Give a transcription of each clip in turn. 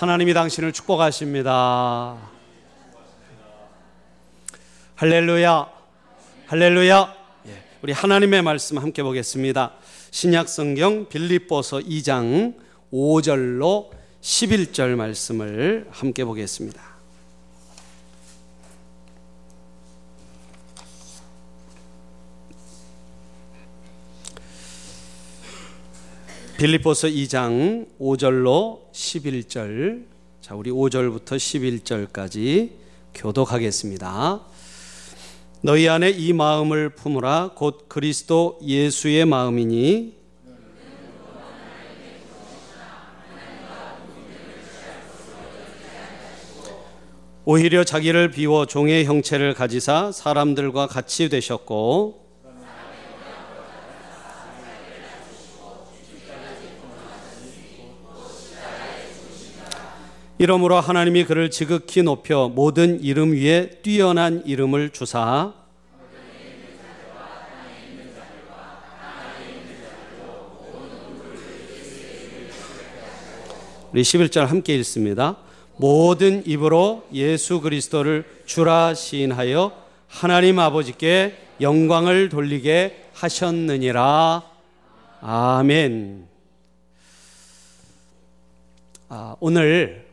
하나님이 당신을 축복하십니다. 할렐루야. 할렐루야. 예, 우리 하나님의 말씀 함께 보겠습니다. 신약 성경 빌립보서 2장 5절로 11절 말씀을 함께 보겠습니다. 빌립보서 2장 5절로 11절. 자, 우리 5절부터 11절까지 교독하겠습니다. 너희 안에 이 마음을 품으라 곧 그리스도 예수의 마음이니 오히려 자기를 비워 종의 형체를 가지사 사람들과 같이 되셨고 이러므로 하나님이 그를 지극히 높여 모든 이름 위에 뛰어난 이름을 주사 우리 11절 함께 읽습니다. 모든 입으로 예수 그리스도를 주라 시인하여 하나님 아버지께 영광을 돌리게 하셨느니라. 아멘. 아, 오늘 아,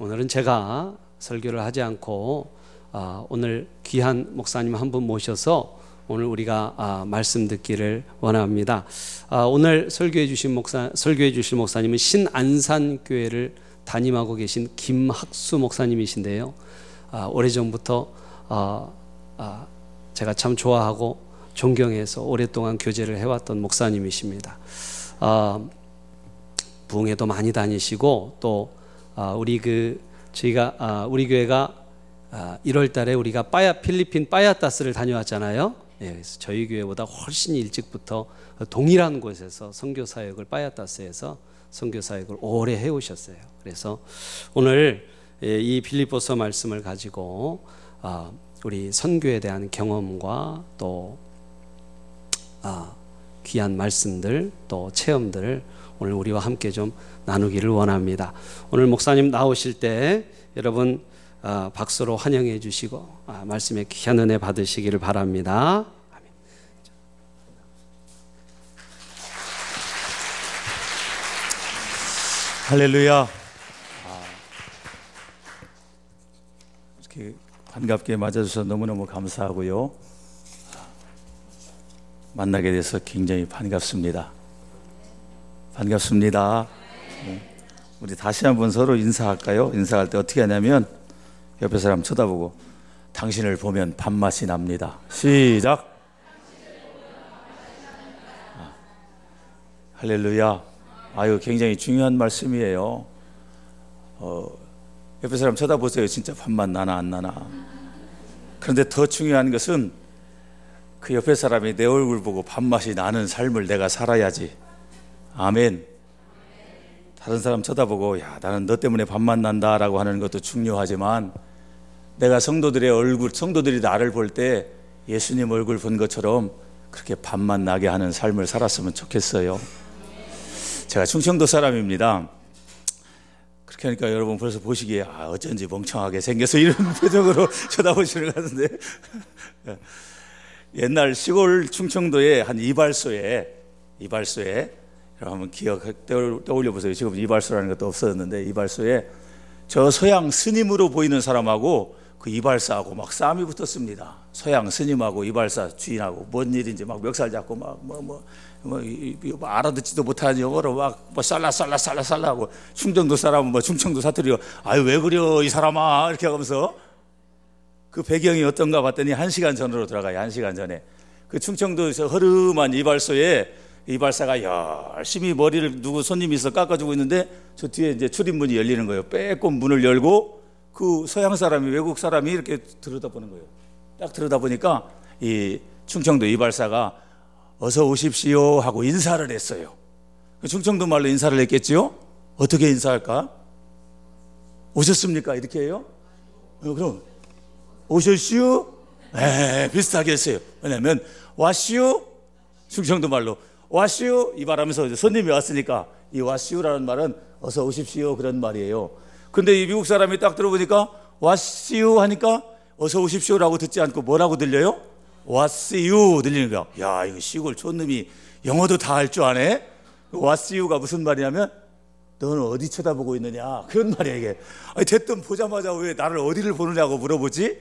오늘은 제가 설교를 하지 않고 아, 오늘 귀한 목사님 한 분 모셔서 오늘 우리가 아, 말씀 듣기를 원합니다. 아, 오늘 설교해 주신 목사 설교해 주실 목사님은 신안산 교회를 담임하고 계신 김학수 목사님이신데요. 아, 오래 전부터 아, 아, 제가 참 좋아하고 존경해서 오랫동안 교제를 해왔던 목사님이십니다. 아, 부흥회도 많이 다니시고 또 아, 우리 그 저희가 아, 우리 교회가 1월 아, 달에 우리가 빠야 필리핀 빠야타스를 다녀왔잖아요. 예, 그래서 저희 교회보다 훨씬 일찍부터 동일한 곳에서 선교 사역을 빠야타스에서 선교 사역을 오래 해 오셨어요. 그래서 오늘 예, 이 빌립보서 말씀을 가지고 우리 선교에 대한 경험과 또 귀한 말씀들 또 체험들을 오늘 우리와 함께 좀 나누기를 원합니다. 오늘 목사님 나오실 때 여러분 아, 박수로 환영해 주시고 아, 말씀에 귀한 은혜 받으시기를 바랍니다. 할렐루야. 아, 이렇게 반갑게 맞아주셔서 너무너무 감사하고요. 만나게 돼서 굉장히 반갑습니다. 반갑습니다. 네. 우리 다시 한번 서로 인사할까요? 인사할 때 어떻게 하냐면 옆에 사람 쳐다보고 당신을 보면 밥맛이 납니다. 시작. 아, 할렐루야. 아유, 굉장히 중요한 말씀이에요. 어, 옆에 사람 쳐다보세요. 진짜 밥맛 나나 안 나나. 그런데 더 중요한 것은 그 옆에 사람이 내 얼굴 보고 밥맛이 나는 삶을 내가 살아야지. 아멘. 다른 사람 쳐다보고 야 나는 너 때문에 밥만 난다라고 하는 것도 중요하지만 내가 성도들의 얼굴 성도들이 나를 볼 때 예수님 얼굴 본 것처럼 그렇게 밥만 나게 하는 삶을 살았으면 좋겠어요. 제가 충청도 사람입니다. 그렇게 하니까 여러분 벌써 보시기에 아 어쩐지 멍청하게 생겨서 이런 표정으로 쳐다보시는 것 같은데 옛날 시골 충청도에 한 이발소에 이발소에 한번 기억 떠올려 보세요. 지금 이발소라는 것도 없어졌는데 이발소에 저 서양 스님으로 보이는 사람하고 그 이발사하고 막 싸움이 붙었습니다. 서양 스님하고 이발사 주인하고 뭔 일인지 막 멱살 잡고 막 뭐 뭐 뭐, 뭐, 알아듣지도 못하는 영어로 막뭐 살라 살라 살라 살라 하고 충청도 사람은 뭐 충청도 사투리로 아유 왜 그려 이 사람아 이렇게 하면서 그 배경이 어떤가 봤더니 한 시간 전으로 들어가요. 한 시간 전에 그 충청도에서 허름한 이발소에 이발사가 열심히 머리를 누구 손님이 있어 깎아주고 있는데 저 뒤에 이제 출입문이 열리는 거예요. 빼꼼 문을 열고 그 서양 사람이 외국 사람이 이렇게 들여다보는 거예요. 딱 들여다보니까 이 충청도 이발사가 어서 오십시오 하고 인사를 했어요. 그 충청도 말로 인사를 했겠지요? 어떻게 인사할까? 오셨습니까? 이렇게 해요? 어, 그럼 오셨슈? 에 비슷하게 했어요. 왜냐면 왔슈? 충청도 말로 왔슈? 이 말하면서 손님이 왔으니까 이 와시우라는 말은 어서 오십시오 그런 말이에요. 근데 이 미국 사람이 딱 들어보니까 와시우 하니까 어서 오십시오라고 듣지 않고 뭐라고 들려요? 와시우 들리는 거야. 야 이거 시골 촌놈이 영어도 다 할 줄 아네. 와시우가 무슨 말이냐면 너는 어디 쳐다보고 있느냐 그런 말이야 이게. 아니 대뜸 보자마자 왜 나를 어디를 보느냐고 물어보지?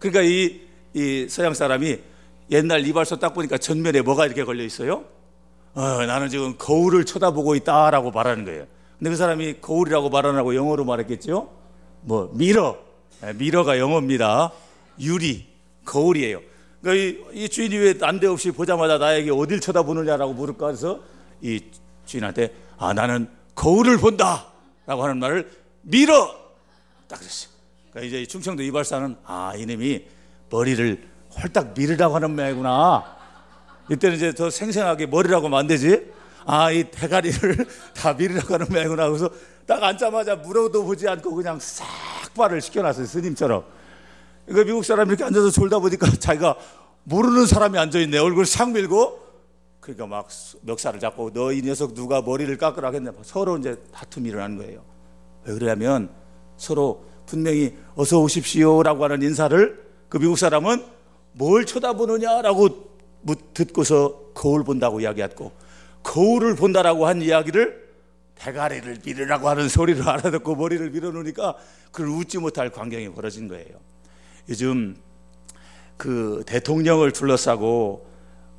그러니까 이, 이 서양 사람이 옛날 이발소 딱 보니까 전면에 뭐가 이렇게 걸려 있어요? 어, 나는 지금 거울을 쳐다보고 있다라고 말하는 거예요. 근데 그 사람이 거울이라고 말하라고 영어로 말했겠죠? 뭐 mirror, 네, mirror가 영어입니다. 유리, 거울이에요. 그러니까 이, 이 주인이 왜 난데없이 보자마자 나에게 어딜 쳐다보느냐라고 물을까 해서 이 주인한테 아 나는 거울을 본다라고 하는 말을 mirror 딱 그랬어요. 그러니까 이제 충청도 이발사는 아 이놈이 머리를 홀딱 미르라고 하는 모양이구나. 이때는 이제 더 생생하게 머리라고 만들지. 아, 이 대가리를 다 미르라고 하는 모양이구나. 그래서 딱 앉자마자 물어도 보지 않고 그냥 싹 발을 시켜놨어요. 스님처럼. 그러니까 미국 사람이 이렇게 앉아서 졸다 보니까 자기가 모르는 사람이 앉아있네. 얼굴 싹 밀고. 그러니까 막 멱살을 잡고 너 이 녀석 누가 머리를 깎으라 했네. 서로 이제 다툼이 일어나는 거예요. 왜 그러냐면 서로 분명히 어서 오십시오라고 하는 인사를 그 미국 사람은 뭘 쳐다보느냐라고 듣고서 거울 본다고 이야기했고 거울을 본다라고 한 이야기를 대가리를 밀으라고 하는 소리를 알아듣고 머리를 밀어놓으니까 그걸 웃지 못할 광경이 벌어진 거예요. 요즘 그 대통령을 둘러싸고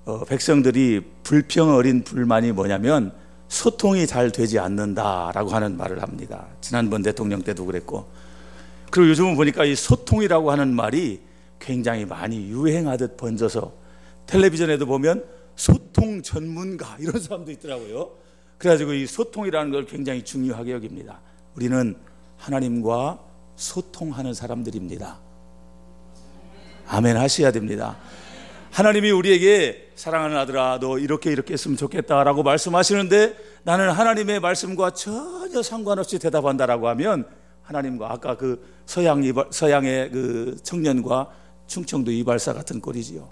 어, 백성들이 불평 어린 불만이 뭐냐면 소통이 잘 되지 않는다라고 하는 말을 합니다. 지난번 대통령 때도 그랬고 그리고 요즘은 보니까 이 소통이라고 하는 말이 굉장히 많이 유행하듯 번져서 텔레비전에도 보면 소통 전문가 이런 사람도 있더라고요. 그래가지고 이 소통이라는 걸 굉장히 중요하게 여깁니다. 우리는 하나님과 소통하는 사람들입니다. 아멘 하셔야 됩니다. 하나님이 우리에게 사랑하는 아들아, 너 이렇게 이렇게 했으면 좋겠다라고 말씀하시는데 나는 하나님의 말씀과 전혀 상관없이 대답한다라고 하면 하나님과 아까 그 서양 이발, 서양의 그 청년과 충청도 이발사 같은 꼴이지요.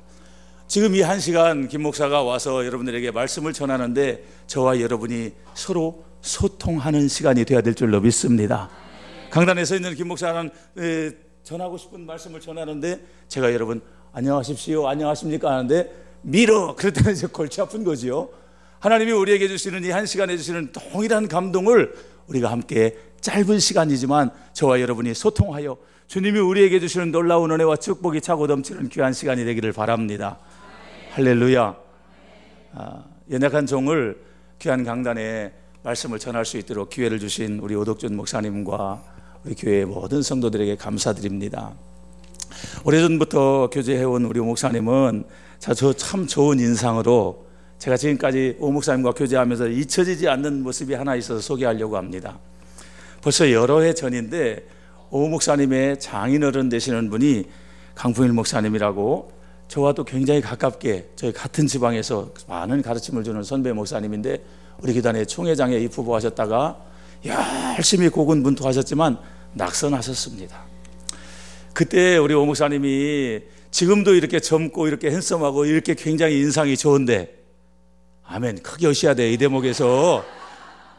지금 이 한 시간 김 목사가 와서 여러분들에게 말씀을 전하는데 저와 여러분이 서로 소통하는 시간이 되어야 될 줄로 믿습니다. 강단에 서 있는 김 목사는 전하고 싶은 말씀을 전하는데 제가 여러분 안녕하십시오 안녕하십니까 하는데 밀어 그랬더니 이제 골치 아픈 거지요. 하나님이 우리에게 주시는 이 한 시간에 주시는 동일한 감동을 우리가 함께 짧은 시간이지만 저와 여러분이 소통하여 주님이 우리에게 주시는 놀라운 은혜와 축복이 차고 넘치는 귀한 시간이 되기를 바랍니다. 할렐루야. 아, 연약한 종을 귀한 강단에 말씀을 전할 수 있도록 기회를 주신 우리 오덕준 목사님과 우리 교회의 모든 성도들에게 감사드립니다. 오래전부터 교제해온 우리 목사님은 저참 좋은 인상으로 제가 지금까지 오 목사님과 교제하면서 잊혀지지 않는 모습이 하나 있어서 소개하려고 합니다. 벌써 여러 해 전인데 오 목사님의 장인어른 되시는 분이 강풍일 목사님이라고 저와도 굉장히 가깝게 저희 같은 지방에서 많은 가르침을 주는 선배 목사님인데 우리 교단의 총회장에 입후보하셨다가 열심히 고군분투하셨지만 낙선하셨습니다. 그때 우리 오 목사님이 지금도 이렇게 젊고 이렇게 핸섬하고 이렇게 굉장히 인상이 좋은데 아멘 크게 오셔야 돼 이 대목에서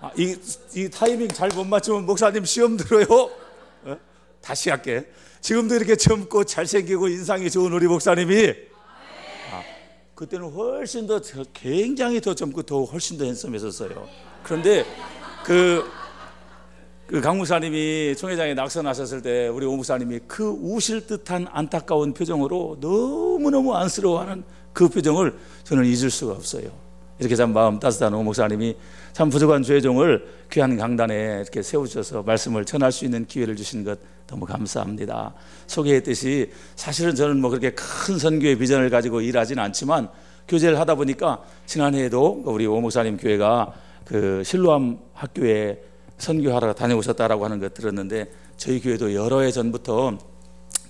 아, 이, 이 타이밍 잘 못 맞추면 목사님 시험 들어요. 어? 다시 할게. 지금도 이렇게 젊고 잘생기고 인상이 좋은 우리 목사님이 아, 그때는 훨씬 더 굉장히 더 젊고 더 훨씬 더 핸섬했었어요. 그런데 그, 그 강무사님이 총회장에 낙선하셨을 때 우리 오무사님이 그 우실 듯한 안타까운 표정으로 너무너무 안쓰러워하는 그 표정을 저는 잊을 수가 없어요. 이렇게 참 마음 따뜻한 오 목사님이 참 부족한 죄종을 귀한 강단에 이렇게 세우셔서 말씀을 전할 수 있는 기회를 주신 것 너무 감사합니다. 소개했듯이 사실은 저는 뭐 그렇게 큰 선교의 비전을 가지고 일하진 않지만 교제를 하다 보니까 지난해에도 우리 오 목사님 교회가 그 실로암 학교에 선교하러 다녀오셨다라고 하는 것 들었는데 저희 교회도 여러 해 전부터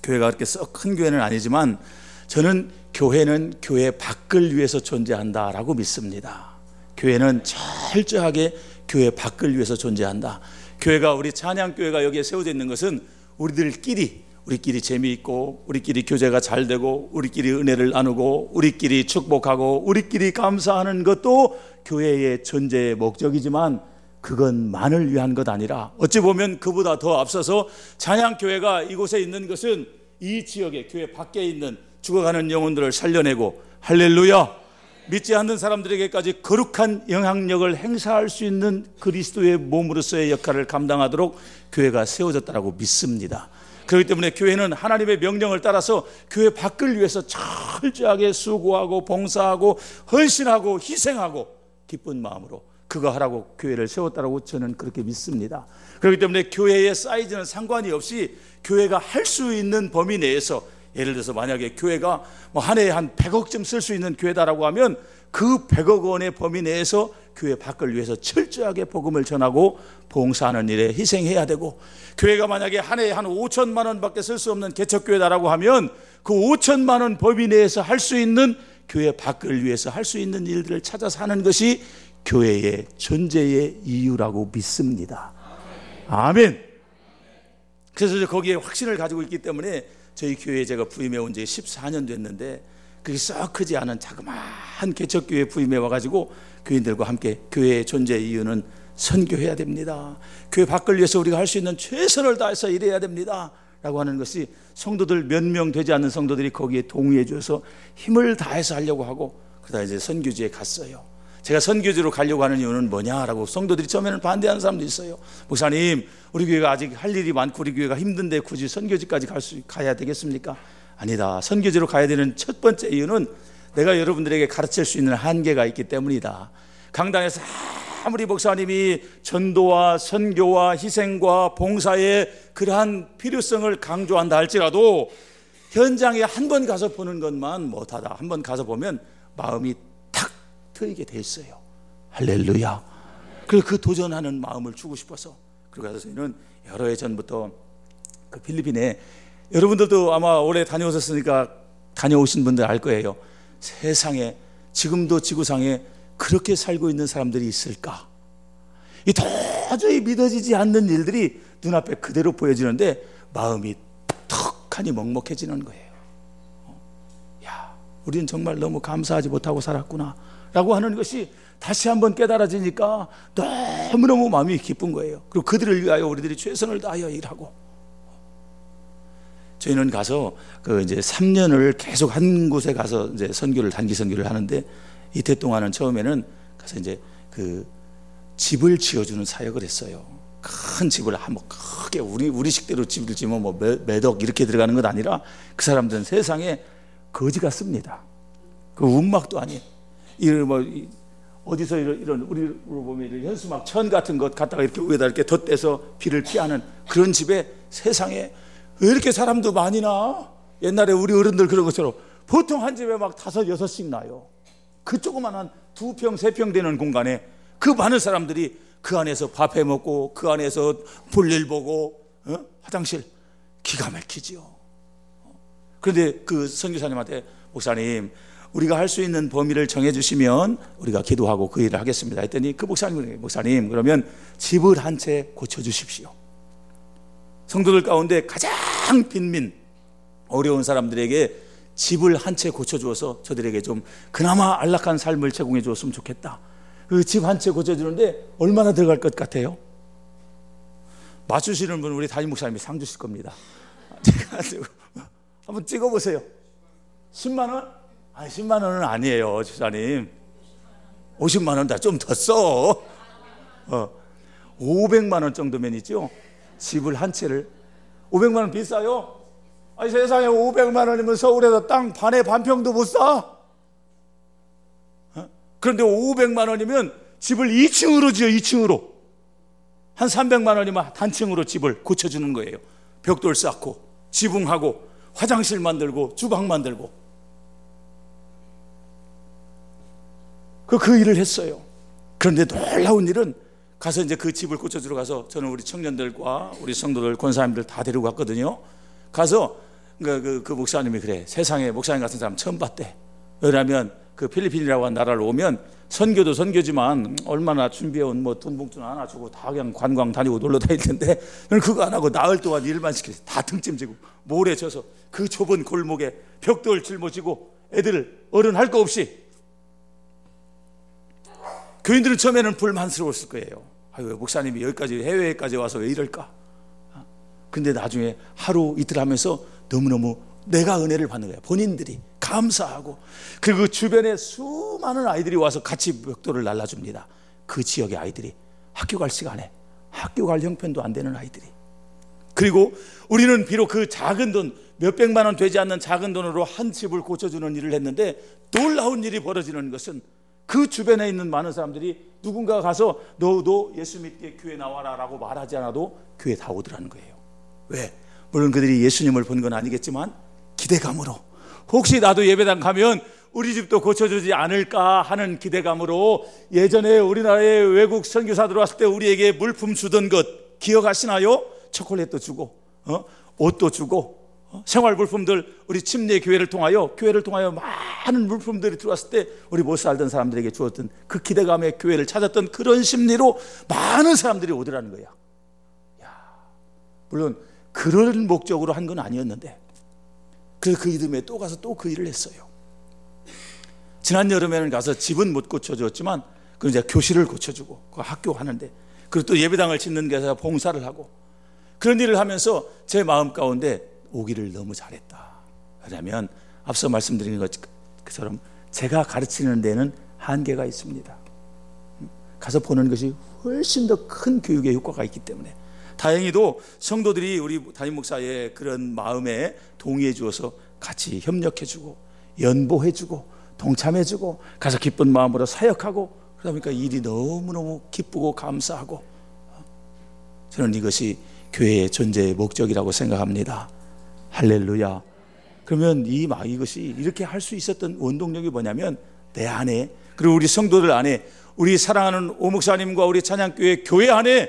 교회가 그렇게 썩 큰 교회는 아니지만 저는 교회는 교회 밖을 위해서 존재한다라고 믿습니다. 교회는 철저하게 교회 밖을 위해서 존재한다. 교회가 우리 찬양 교회가 여기에 세워져 있는 것은 우리들끼리 우리끼리 재미있고 우리끼리 교제가 잘 되고 우리끼리 은혜를 나누고 우리끼리 축복하고 우리끼리 감사하는 것도 교회의 존재의 목적이지만 그건 만을 위한 것 아니라 어찌 보면 그보다 더 앞서서 찬양교회가 이곳에 있는 것은 이 지역의 교회 밖에 있는 죽어가는 영혼들을 살려내고 할렐루야 믿지 않는 사람들에게까지 거룩한 영향력을 행사할 수 있는 그리스도의 몸으로서의 역할을 감당하도록 교회가 세워졌다고 믿습니다. 그렇기 때문에 교회는 하나님의 명령을 따라서 교회 밖을 위해서 철저하게 수고하고 봉사하고 헌신하고 희생하고 기쁜 마음으로 그거 하라고 교회를 세웠다고 저는 그렇게 믿습니다. 그렇기 때문에 교회의 사이즈는 상관이 없이 교회가 할 수 있는 범위 내에서 예를 들어서 만약에 교회가 뭐 한 해에 한 100억쯤 쓸 수 있는 교회다라고 하면 그 100억 원의 범위 내에서 교회 밖을 위해서 철저하게 복음을 전하고 봉사하는 일에 희생해야 되고 교회가 만약에 한 해에 한 5천만 원밖에 쓸 수 없는 개척교회다라고 하면 그 5천만 원 범위 내에서 할 수 있는 교회 밖을 위해서 할 수 있는 일들을 찾아서 하는 것이 교회의 존재의 이유라고 믿습니다. 아멘. 그래서 거기에 확신을 가지고 있기 때문에 저희 교회에 제가 부임해 온 지 14년 됐는데 그게 썩 크지 않은 자그마한 개척교회 부임해 와가지고 교인들과 함께 교회의 존재 이유는 선교해야 됩니다. 교회 밖을 위해서 우리가 할 수 있는 최선을 다해서 일해야 됩니다. 라고 하는 것이 성도들 몇 명 되지 않는 성도들이 거기에 동의해 줘서 힘을 다해서 하려고 하고 그러다 이제 선교지에 갔어요. 제가 선교지로 가려고 하는 이유는 뭐냐라고 성도들이 처음에는 반대하는 사람도 있어요. 목사님, 우리 교회가 아직 할 일이 많고 우리 교회가 힘든데 굳이 선교지까지 갈 수, 가야 되겠습니까? 아니다. 선교지로 가야 되는 첫 번째 이유는 내가 여러분들에게 가르칠 수 있는 한계가 있기 때문이다. 강당에서 아무리 목사님이 전도와 선교와 희생과 봉사의 그러한 필요성을 강조한다 할지라도 현장에 한 번 가서 보는 것만 못하다. 한 번 가서 보면 마음이 트이게 됐어요. 할렐루야. 그래서 그 도전하는 마음을 주고 싶어서 그래서 저희는 여러 해 전부터 그 필리핀에 여러분들도 아마 올해 다녀오셨으니까 다녀오신 분들 알 거예요. 세상에 지금도 지구상에 그렇게 살고 있는 사람들이 있을까? 이 도저히 믿어지지 않는 일들이 눈앞에 그대로 보여지는데 마음이 턱하니 먹먹해지는 거예요. 어? 야, 우리는 정말 너무 감사하지 못하고 살았구나. 라고 하는 것이 다시 한번 깨달아지니까 너무너무 마음이 기쁜 거예요. 그리고 그들을 위하여 우리들이 최선을 다하여 일하고. 저희는 가서 그 이제 3년을 계속 한 곳에 가서 이제 선교를 단기 선교를 하는데 이때 동안은 처음에는 가서 이제 그 집을 지어주는 사역을 했어요. 큰 집을 한번 크게 우리 우리 식대로 집을 지면 뭐 매덕 이렇게 들어가는 것 아니라 그 사람들은 세상에 거지 같습니다. 그 운막도 아니에요. 이런 뭐 어디서 이런, 이런 우리로 보면 이런 현수막 천 같은 것 갖다가 이렇게 위에다 이렇게 덧대서 비를 피하는 그런 집에 세상에 왜 이렇게 사람도 많이 나? 옛날에 우리 어른들 그런 것처럼 보통 한 집에 막 다섯 여섯씩 나요. 그 조그만한 두 평, 세 평 되는 공간에 그 많은 사람들이 그 안에서 밥 해 먹고 그 안에서 볼일 보고 어? 화장실 기가 막히지요. 그런데 그 선교사님한테 목사님 우리가 할 수 있는 범위를 정해주시면 우리가 기도하고 그 일을 하겠습니다. 했더니 그 목사님, 목사님, 그러면 집을 한 채 고쳐주십시오. 성도들 가운데 가장 빈민, 어려운 사람들에게 집을 한 채 고쳐주어서 저들에게 좀 그나마 안락한 삶을 제공해 주었으면 좋겠다. 그 집 한 채 고쳐주는데 얼마나 들어갈 것 같아요? 맞추시는 분 우리 담임 목사님이 상 주실 겁니다. 제가 한번 찍어보세요. 10만 원? 아, 10만 원은 아니에요, 주사님. 50만 원 다 좀 더 써. 어, 500만 원 정도면 있죠. 집을 한 채를 500만 원 비싸요? 아니 세상에 500만 원이면 서울에서 땅 반에 반평도 못 사. 어? 그런데 500만 원이면 집을 2층으로 지어 2층으로 한 300만 원이면 단층으로 집을 고쳐주는 거예요. 벽돌 쌓고 지붕하고 화장실 만들고 주방 만들고 그, 그 일을 했어요. 그런데 놀라운 일은 가서 이제 그 집을 고쳐주러 가서 저는 우리 청년들과 우리 성도들, 권사님들 다 데리고 갔거든요. 가서 그, 그, 그 목사님이 그래. 세상에 목사님 같은 사람 처음 봤대. 왜냐하면 그 필리핀이라고 한 나라를 오면 선교도 선교지만 얼마나 준비해온 뭐 돈 봉투는 하나 주고 다 그냥 관광 다니고 놀러 다닐 텐데 그거 안 하고 나흘 동안 일만 시켜서 다 등짐 지고 모래 져서 그 좁은 골목에 벽돌 짊어지고 애들 어른 할 거 없이 교인들은 처음에는 불만스러웠을 거예요. 아유, 목사님이 여기까지 해외까지 와서 왜 이럴까? 어? 근데 나중에 하루 이틀 하면서 너무너무 내가 은혜를 받는 거야. 본인들이 감사하고 그리고 주변에 수많은 아이들이 와서 같이 벽돌을 날라줍니다. 그 지역의 아이들이 학교 갈 시간에 학교 갈 형편도 안 되는 아이들이 그리고 우리는 비록 그 작은 돈 몇백만 원 되지 않는 작은 돈으로 한 집을 고쳐주는 일을 했는데 놀라운 일이 벌어지는 것은 그 주변에 있는 많은 사람들이 누군가 가서 너도 예수 믿게 교회 나와라 라고 말하지 않아도 교회 다 오더라는 거예요. 왜? 물론 그들이 예수님을 본 건 아니겠지만 기대감으로 혹시 나도 예배당 가면 우리 집도 고쳐주지 않을까 하는 기대감으로 예전에 우리나라에 외국 선교사 들어왔을 때 우리에게 물품 주던 것 기억하시나요? 초콜릿도 주고 어? 옷도 주고 어? 생활 물품들 우리 침례 교회를 통하여 교회를 통하여 많은 물품들이 들어왔을 때 우리 못 살던 사람들에게 주었던 그 기대감에 교회를 찾았던 그런 심리로 많은 사람들이 오더라는 거야. 야, 물론 그런 목적으로 한 건 아니었는데 그래서 그 이듬해 또 가서 또 그 일을 했어요. 지난 여름에는 가서 집은 못 고쳐줬지만 그 이제 교실을 고쳐주고 그 학교 하는데 그리고 또 예배당을 짓는 게서 봉사를 하고 그런 일을 하면서 제 마음 가운데 오기를 너무 잘했다. 왜냐하면 앞서 말씀드린 것처럼 제가 가르치는 데는 한계가 있습니다. 가서 보는 것이 훨씬 더 큰 교육의 효과가 있기 때문에 다행히도 성도들이 우리 담임 목사의 그런 마음에 동의해 주어서 같이 협력해 주고 연보해 주고 동참해 주고 가서 기쁜 마음으로 사역하고 그러니까 일이 너무너무 기쁘고 감사하고 저는 이것이 교회의 존재의 목적이라고 생각합니다. 할렐루야. 그러면 이 이것이 이렇게 할 수 있었던 원동력이 뭐냐면 내 안에 그리고 우리 성도들 안에 우리 사랑하는 오 목사님과 우리 찬양교회 교회 안에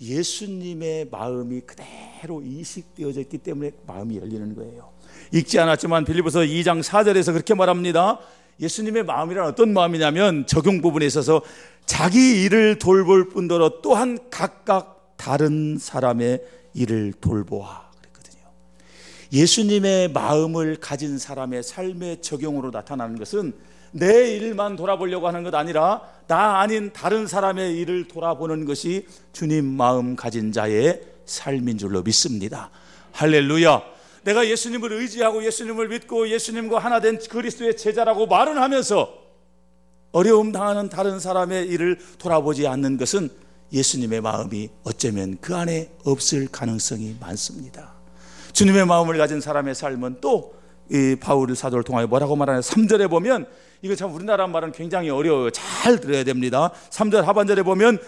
예수님의 마음이 그대로 이식되어져 있기 때문에 마음이 열리는 거예요. 읽지 않았지만 빌리보서 2장 4절에서 그렇게 말합니다. 예수님의 마음이란 어떤 마음이냐면 적용 부분에 있어서 자기 일을 돌볼 뿐더러 또한 각각 다른 사람의 일을 돌보아. 예수님의 마음을 가진 사람의 삶의 적용으로 나타나는 것은 내 일만 돌아보려고 하는 것 아니라 나 아닌 다른 사람의 일을 돌아보는 것이 주님 마음 가진 자의 삶인 줄로 믿습니다. 할렐루야. 내가 예수님을 의지하고 예수님을 믿고 예수님과 하나 된 그리스도의 제자라고 말은 하면서 어려움 당하는 다른 사람의 일을 돌아보지 않는 것은 예수님의 마음이 어쩌면 그 안에 없을 가능성이 많습니다. 주님의 마음을 가진 사람의 삶은 또 이 바울 사도를 통하여 뭐라고 말하냐 3절에 보면 이거 참 우리나라 말은 굉장히 어려워요. 잘 들어야 됩니다. 3절 하반절에 보면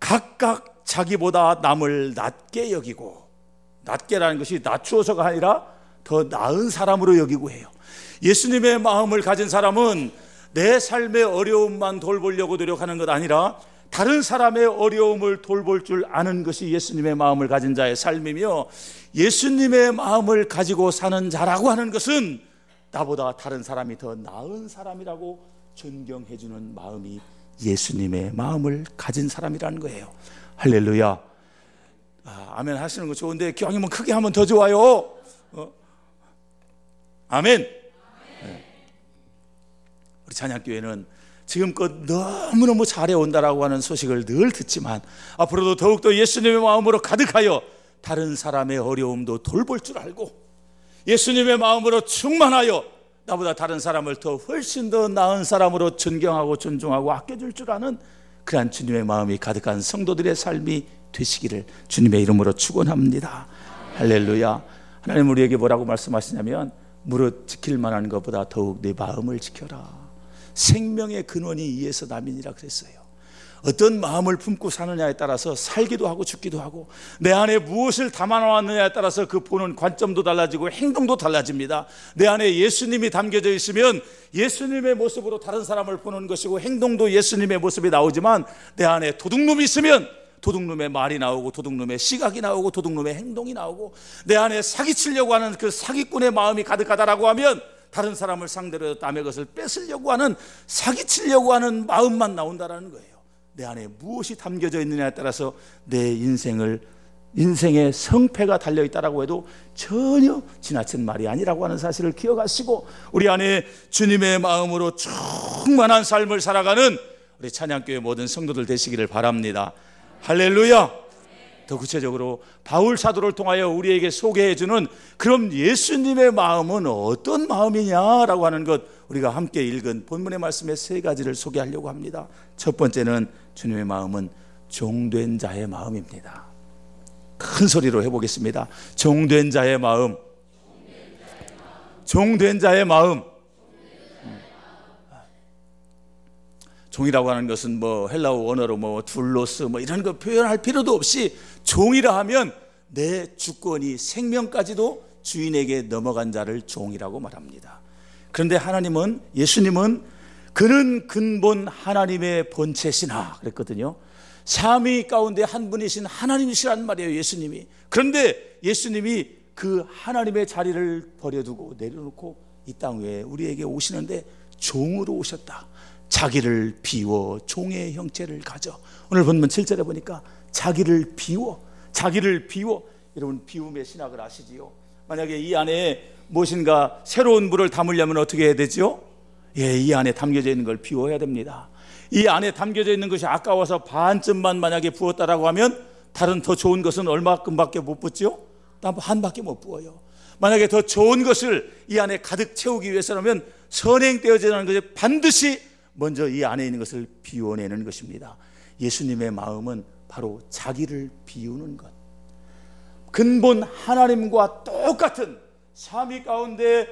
각각 자기보다 남을 낮게 여기고 낮게라는 것이 낮추어서가 아니라 더 나은 사람으로 여기고 해요. 예수님의 마음을 가진 사람은 내 삶의 어려움만 돌보려고 노력하는 것 아니라 다른 사람의 어려움을 돌볼 줄 아는 것이 예수님의 마음을 가진 자의 삶이며 예수님의 마음을 가지고 사는 자라고 하는 것은 나보다 다른 사람이 더 나은 사람이라고 존경해주는 마음이 예수님의 마음을 가진 사람이라는 거예요. 할렐루야. 아, 아멘 하시는 거 좋은데 기왕이면 크게 하면 더 좋아요. 어? 아멘. 네. 우리 찬양교회는 지금껏 너무너무 잘해온다라고 하는 소식을 늘 듣지만 앞으로도 더욱더 예수님의 마음으로 가득하여 다른 사람의 어려움도 돌볼 줄 알고 예수님의 마음으로 충만하여 나보다 다른 사람을 더 훨씬 더 나은 사람으로 존경하고 존중하고 아껴줄 줄 아는 그러한 주님의 마음이 가득한 성도들의 삶이 되시기를 주님의 이름으로 축원합니다. 할렐루야. 하나님 우리에게 뭐라고 말씀하시냐면 무릇 지킬 만한 것보다 더욱 내 마음을 지켜라. 생명의 근원이 이에서 남이니라 그랬어요. 어떤 마음을 품고 사느냐에 따라서 살기도 하고 죽기도 하고 내 안에 무엇을 담아놓았느냐에 따라서 그 보는 관점도 달라지고 행동도 달라집니다. 내 안에 예수님이 담겨져 있으면 예수님의 모습으로 다른 사람을 보는 것이고 행동도 예수님의 모습이 나오지만 내 안에 도둑놈이 있으면 도둑놈의 말이 나오고 도둑놈의 시각이 나오고 도둑놈의 행동이 나오고 내 안에 사기치려고 하는 그 사기꾼의 마음이 가득하다라고 하면 다른 사람을 상대로 남의 것을 뺏으려고 하는 사기치려고 하는 마음만 나온다라는 거예요. 내 안에 무엇이 담겨져 있느냐에 따라서 내 인생을 인생의 성패가 달려 있다라고 해도 전혀 지나친 말이 아니라고 하는 사실을 기억하시고 우리 안에 주님의 마음으로 충만한 삶을 살아가는 우리 찬양교회 모든 성도들 되시기를 바랍니다. 할렐루야. 더 구체적으로 바울 사도를 통하여 우리에게 소개해 주는 그럼 예수님의 마음은 어떤 마음이냐라고 하는 것 우리가 함께 읽은 본문의 말씀의 세 가지를 소개하려고 합니다. 첫 번째는 주님의 마음은 종된 자의 마음입니다. 큰 소리로 해 보겠습니다. 종된 자의 마음. 종된 자의 마음. 종이라고 하는 것은 뭐 헬라어 원어로 뭐 둘로스 뭐 이런 거 표현할 필요도 없이 종이라 하면 내 주권이 생명까지도 주인에게 넘어간 자를 종이라고 말합니다. 그런데 하나님은 예수님은 그는 근본 하나님의 본체시나 그랬거든요. 삼위 가운데 한 분이신 하나님이시란 말이에요, 예수님이. 그런데 예수님이 그 하나님의 자리를 버려두고 내려놓고 이 땅 위에 우리에게 오시는데 종으로 오셨다. 자기를 비워 종의 형체를 가져. 오늘 본문 7절에 보니까 자기를 비워, 자기를 비워. 여러분 비움의 신학을 아시지요? 만약에 이 안에 무엇인가 새로운 물을 담으려면 어떻게 해야 되죠? 예, 이 안에 담겨져 있는 걸 비워야 됩니다. 이 안에 담겨져 있는 것이 아까워서 반쯤만 만약에 부었다라고 하면 다른 더 좋은 것은 얼마큼밖에 못 붓죠? 한 밖에 못 부어요. 만약에 더 좋은 것을 이 안에 가득 채우기 위해서라면 선행되어지는 것이 반드시 먼저 이 안에 있는 것을 비워내는 것입니다. 예수님의 마음은 바로 자기를 비우는 것. 근본 하나님과 똑같은 삼위 가운데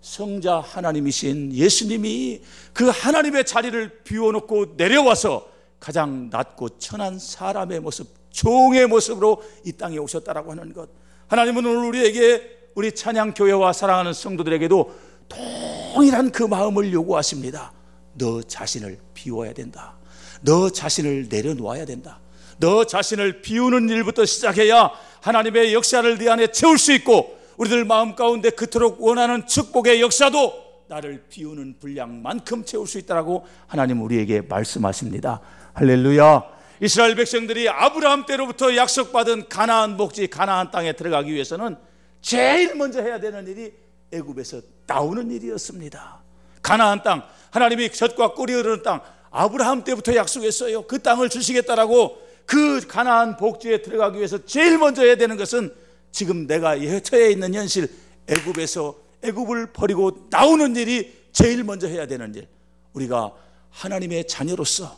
성자 하나님이신 예수님이 그 하나님의 자리를 비워놓고 내려와서 가장 낮고 천한 사람의 모습, 종의 모습으로 이 땅에 오셨다라고 하는 것. 하나님은 오늘 우리에게 우리 찬양 교회와 사랑하는 성도들에게도 동일한 그 마음을 요구하십니다. 너 자신을 비워야 된다. 너 자신을 내려놓아야 된다. 너 자신을 비우는 일부터 시작해야 하나님의 역사를 네 안에 채울 수 있고 우리들 마음 가운데 그토록 원하는 축복의 역사도 나를 비우는 분량만큼 채울 수 있다라고 하나님 우리에게 말씀하십니다. 할렐루야. 이스라엘 백성들이 아브라함 때로부터 약속받은 가나안 복지 가나안 땅에 들어가기 위해서는 제일 먼저 해야 되는 일이 애굽에서 나오는 일이었습니다. 가나안 땅 하나님이 젖과 꿀이 흐르는 땅 아브라함 때부터 약속했어요. 그 땅을 주시겠다라고 그 가나안 복지에 들어가기 위해서 제일 먼저 해야 되는 것은 지금 내가 처해 있는 현실 애굽에서 애굽을 버리고 나오는 일이 제일 먼저 해야 되는 일. 우리가 하나님의 자녀로서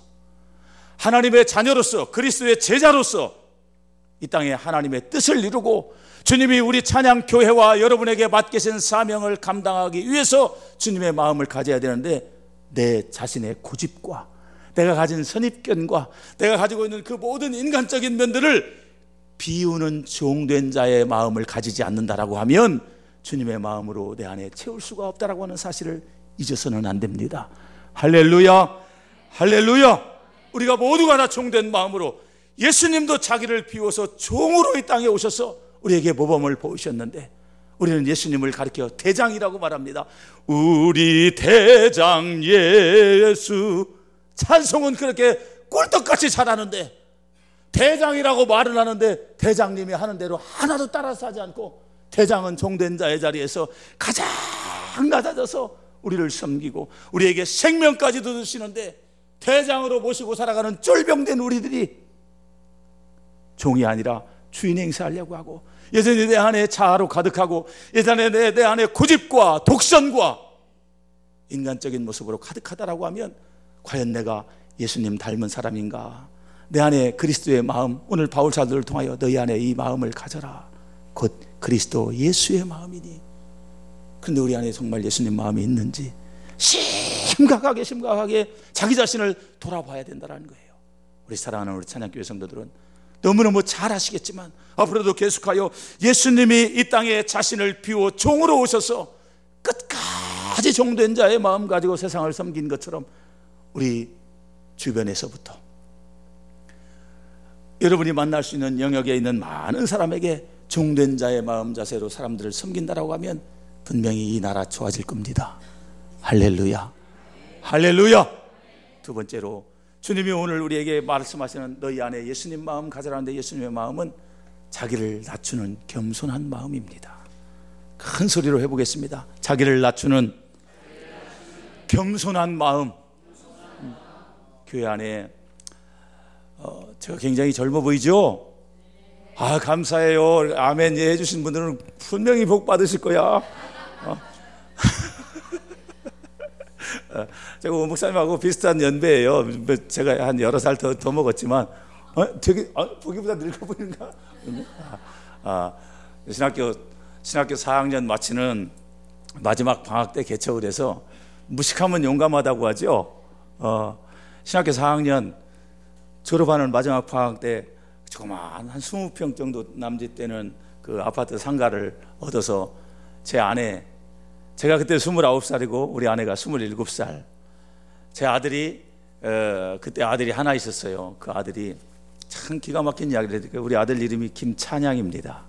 하나님의 자녀로서 그리스도의 제자로서 이 땅에 하나님의 뜻을 이루고 주님이 우리 찬양 교회와 여러분에게 맡기신 사명을 감당하기 위해서 주님의 마음을 가져야 되는데 내 자신의 고집과 내가 가진 선입견과 내가 가지고 있는 그 모든 인간적인 면들을 비우는 종된 자의 마음을 가지지 않는다라고 하면 주님의 마음으로 내 안에 채울 수가 없다라고 하는 사실을 잊어서는 안 됩니다. 할렐루야, 할렐루야. 우리가 모두가 다 종된 마음으로 예수님도 자기를 비워서 종으로 이 땅에 오셔서 우리에게 모범을 보이셨는데 우리는 예수님을 가리켜 대장이라고 말합니다. 우리 대장 예수 찬송은 그렇게 꿀떡같이 잘하는데 대장이라고 말을 하는데 대장님이 하는 대로 하나도 따라서 하지 않고 대장은 종된 자의 자리에서 가장 낮아져서 우리를 섬기고 우리에게 생명까지도 주시는데 대장으로 모시고 살아가는 쫄병된 우리들이 종이 아니라 주인 행세하려고 하고 예전에 내 안에 자아로 가득하고 예전에 내, 내 안에 고집과 독선과 인간적인 모습으로 가득하다라고 하면 과연 내가 예수님 닮은 사람인가? 내 안에 그리스도의 마음, 오늘 바울 사도를 통하여 너희 안에 이 마음을 가져라. 곧 그리스도 예수의 마음이니. 그런데 우리 안에 정말 예수님 마음이 있는지 심각하게 심각하게 자기 자신을 돌아봐야 된다는 거예요. 우리 사랑하는 우리 찬양교회 성도들은 너무너무 잘 아시겠지만 앞으로도 계속하여 예수님이 이 땅에 자신을 비워 종으로 오셔서 끝까지 종된 자의 마음 가지고 세상을 섬긴 것처럼 우리 주변에서부터 여러분이 만날 수 있는 영역에 있는 많은 사람에게 종된 자의 마음 자세로 사람들을 섬긴다라고 하면 분명히 이 나라 좋아질 겁니다. 할렐루야. 할렐루야. 두 번째로 주님이 오늘 우리에게 말씀하시는 너희 안에 예수님 마음 가져라는데 예수님의 마음은 자기를 낮추는 겸손한 마음입니다. 큰 소리로 해보겠습니다. 자기를 낮추는 겸손한 마음. 교회 안에 어, 제가 굉장히 젊어 보이죠? 아 감사해요. 아멘 예 해주신 분들은 분명히 복 받으실 거야. 어? 어, 제가 오 목사님하고 비슷한 연배예요. 뭐 제가 한 여러 살 더 더 먹었지만 어? 되게 아, 보기보다 늙어 보이는가? 아, 아, 신학교 신학교 4학년 마치는 마지막 방학 때 개척을 해서 무식하면 용감하다고 하죠. 어, 신학교 4학년 졸업하는 마지막 방학 때 조그만 한 20평 정도 남짓 되는 그 아파트 상가를 얻어서 제 아내 제가 그때 29살이고 우리 아내가 27살 제 아들이 어, 그때 아들이 하나 있었어요. 그 아들이 참 기가 막힌 이야기를 해드릴게요. 우리 아들 이름이 김찬양입니다.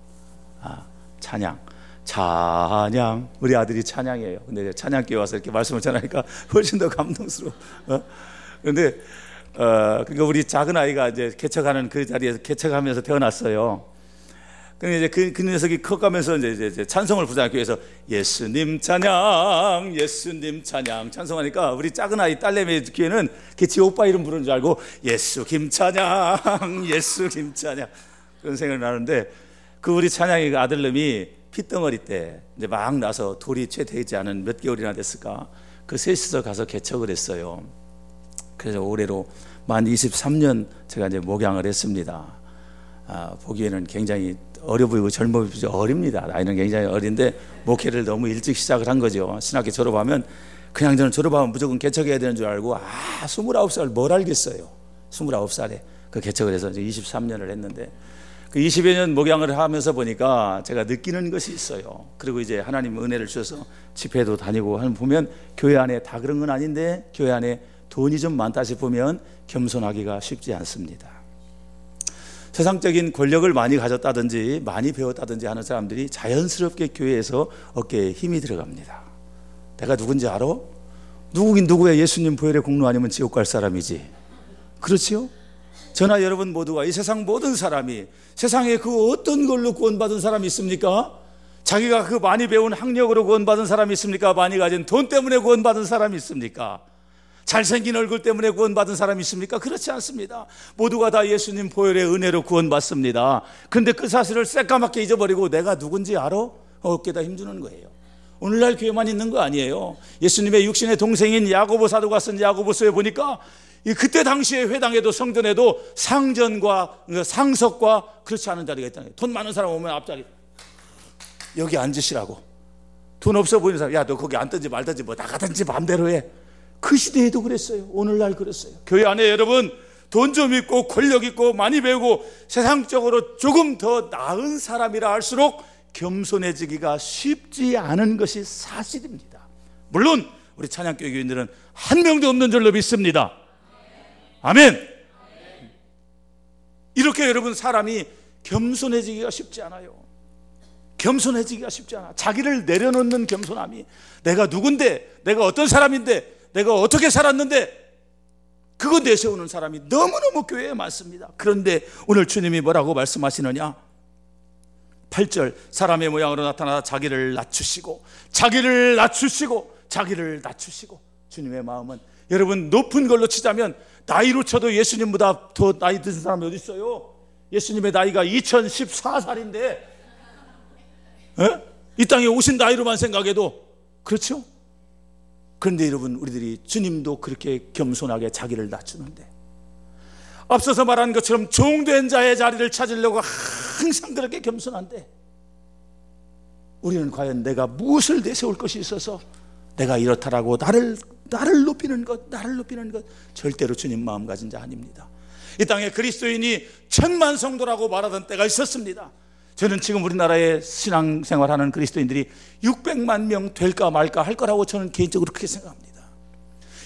아, 찬양. 찬양. 우리 아들이 찬양이에요. 근데 찬양교회 와서 이렇게 말씀을 전하니까 훨씬 더 감동스러워. 어? 그런데 어, 그러니까 우리 작은 아이가 이제 개척하는 그 자리에서 개척하면서 태어났어요. 근데 이제 그, 그 녀석이 커가면서 이제, 이제 찬송을 부르기 위해서 예수님 찬양, 예수님 찬양 찬송하니까 우리 작은 아이 딸내미 귀에는 걔지 오빠 이름 부르는 줄 알고 예수 김 찬양, 예수 김 찬양 그런 생각이 나는데 그 우리 찬양이 그 아들놈이 핏덩어리 때 이제 막 나서 돌이 채 되지 않은 몇 개월이나 됐을까 그 셋이서 가서 개척을 했어요. 그래서 올해로 만 23년 제가 이제 목양을 했습니다. 아, 보기에는 굉장히 어려 보이고 젊어 보이고 어립니다. 나이는 굉장히 어린데 목회를 너무 일찍 시작을 한 거죠. 신학교 졸업하면 그냥 저는 졸업하면 무조건 개척해야 되는 줄 알고 아, 29살 뭘 알겠어요. 29살에 그 개척을 해서 이제 23년을 했는데 그 20여 년 목양을 하면서 보니까 제가 느끼는 것이 있어요. 그리고 이제 하나님 은혜를 주셔서 집회도 다니고 하면 보면 교회 안에 다 그런 건 아닌데 교회 안에 돈이 좀 많다 싶으면 겸손하기가 쉽지 않습니다. 세상적인 권력을 많이 가졌다든지 많이 배웠다든지 하는 사람들이 자연스럽게 교회에서 어깨에 힘이 들어갑니다. 내가 누군지 알아? 누구긴 누구야 예수님 보혈의 공로 아니면 지옥 갈 사람이지. 그렇지요? 저나 여러분 모두가 이 세상 모든 사람이 세상에 그 어떤 걸로 구원받은 사람이 있습니까? 자기가 그 많이 배운 학력으로 구원받은 사람이 있습니까? 많이 가진 돈 때문에 구원받은 사람이 있습니까? 잘생긴 얼굴 때문에 구원받은 사람이 있습니까? 그렇지 않습니다. 모두가 다 예수님 보혈의 은혜로 구원받습니다. 근데 그 사실을 새까맣게 잊어버리고 내가 누군지 알아? 어깨다 힘주는 거예요. 오늘날 교회만 있는 거 아니에요. 예수님의 육신의 동생인 야고보 사도가 쓴 야고보서에 보니까 그때 당시에 회당에도 성전에도 상전과 상석과 그렇지 않은 자리가 거예요. 돈 많은 사람 오면 앞자리 여기 앉으시라고. 돈 없어 보이는 사람, 야, 너 거기 앉든지 말든지 뭐 나가든지 마음대로 해. 그 시대에도 그랬어요. 오늘날 그랬어요. 교회 안에 여러분 돈 좀 있고 권력 있고 많이 배우고 세상적으로 조금 더 나은 사람이라 할수록 겸손해지기가 쉽지 않은 것이 사실입니다. 물론 우리 찬양교회 교인들은 한 명도 없는 줄로 믿습니다. 아멘. 이렇게 여러분 사람이 겸손해지기가 쉽지 않아요. 겸손해지기가 쉽지 않아. 자기를 내려놓는 겸손함이 내가 누군데, 내가 어떤 사람인데, 내가 어떻게 살았는데 그거 내세우는 사람이 너무너무 교회에 많습니다. 그런데 오늘 주님이 뭐라고 말씀하시느냐? 8절 사람의 모양으로 나타나 자기를 낮추시고 자기를 낮추시고 자기를 낮추시고 주님의 마음은 여러분 높은 걸로 치자면 나이로 쳐도 예수님보다 더 나이 든 사람이 어디 있어요? 예수님의 나이가 2014살인데 에? 이 땅에 오신 나이로만 생각해도 그렇죠? 그런데 여러분 우리들이 주님도 그렇게 겸손하게 자기를 낮추는데 앞서서 말한 것처럼 종된 자의 자리를 찾으려고 항상 그렇게 겸손한데 우리는 과연 내가 무엇을 내세울 것이 있어서 내가 이렇다라고 나를 나를 높이는 것, 나를 높이는 것 절대로 주님 마음 가진 자 아닙니다. 이 땅에 그리스도인이 천만 성도라고 말하던 때가 있었습니다. 저는 지금 우리나라에 신앙생활하는 그리스도인들이 600만 명 될까 말까 할 거라고 저는 개인적으로 그렇게 생각합니다.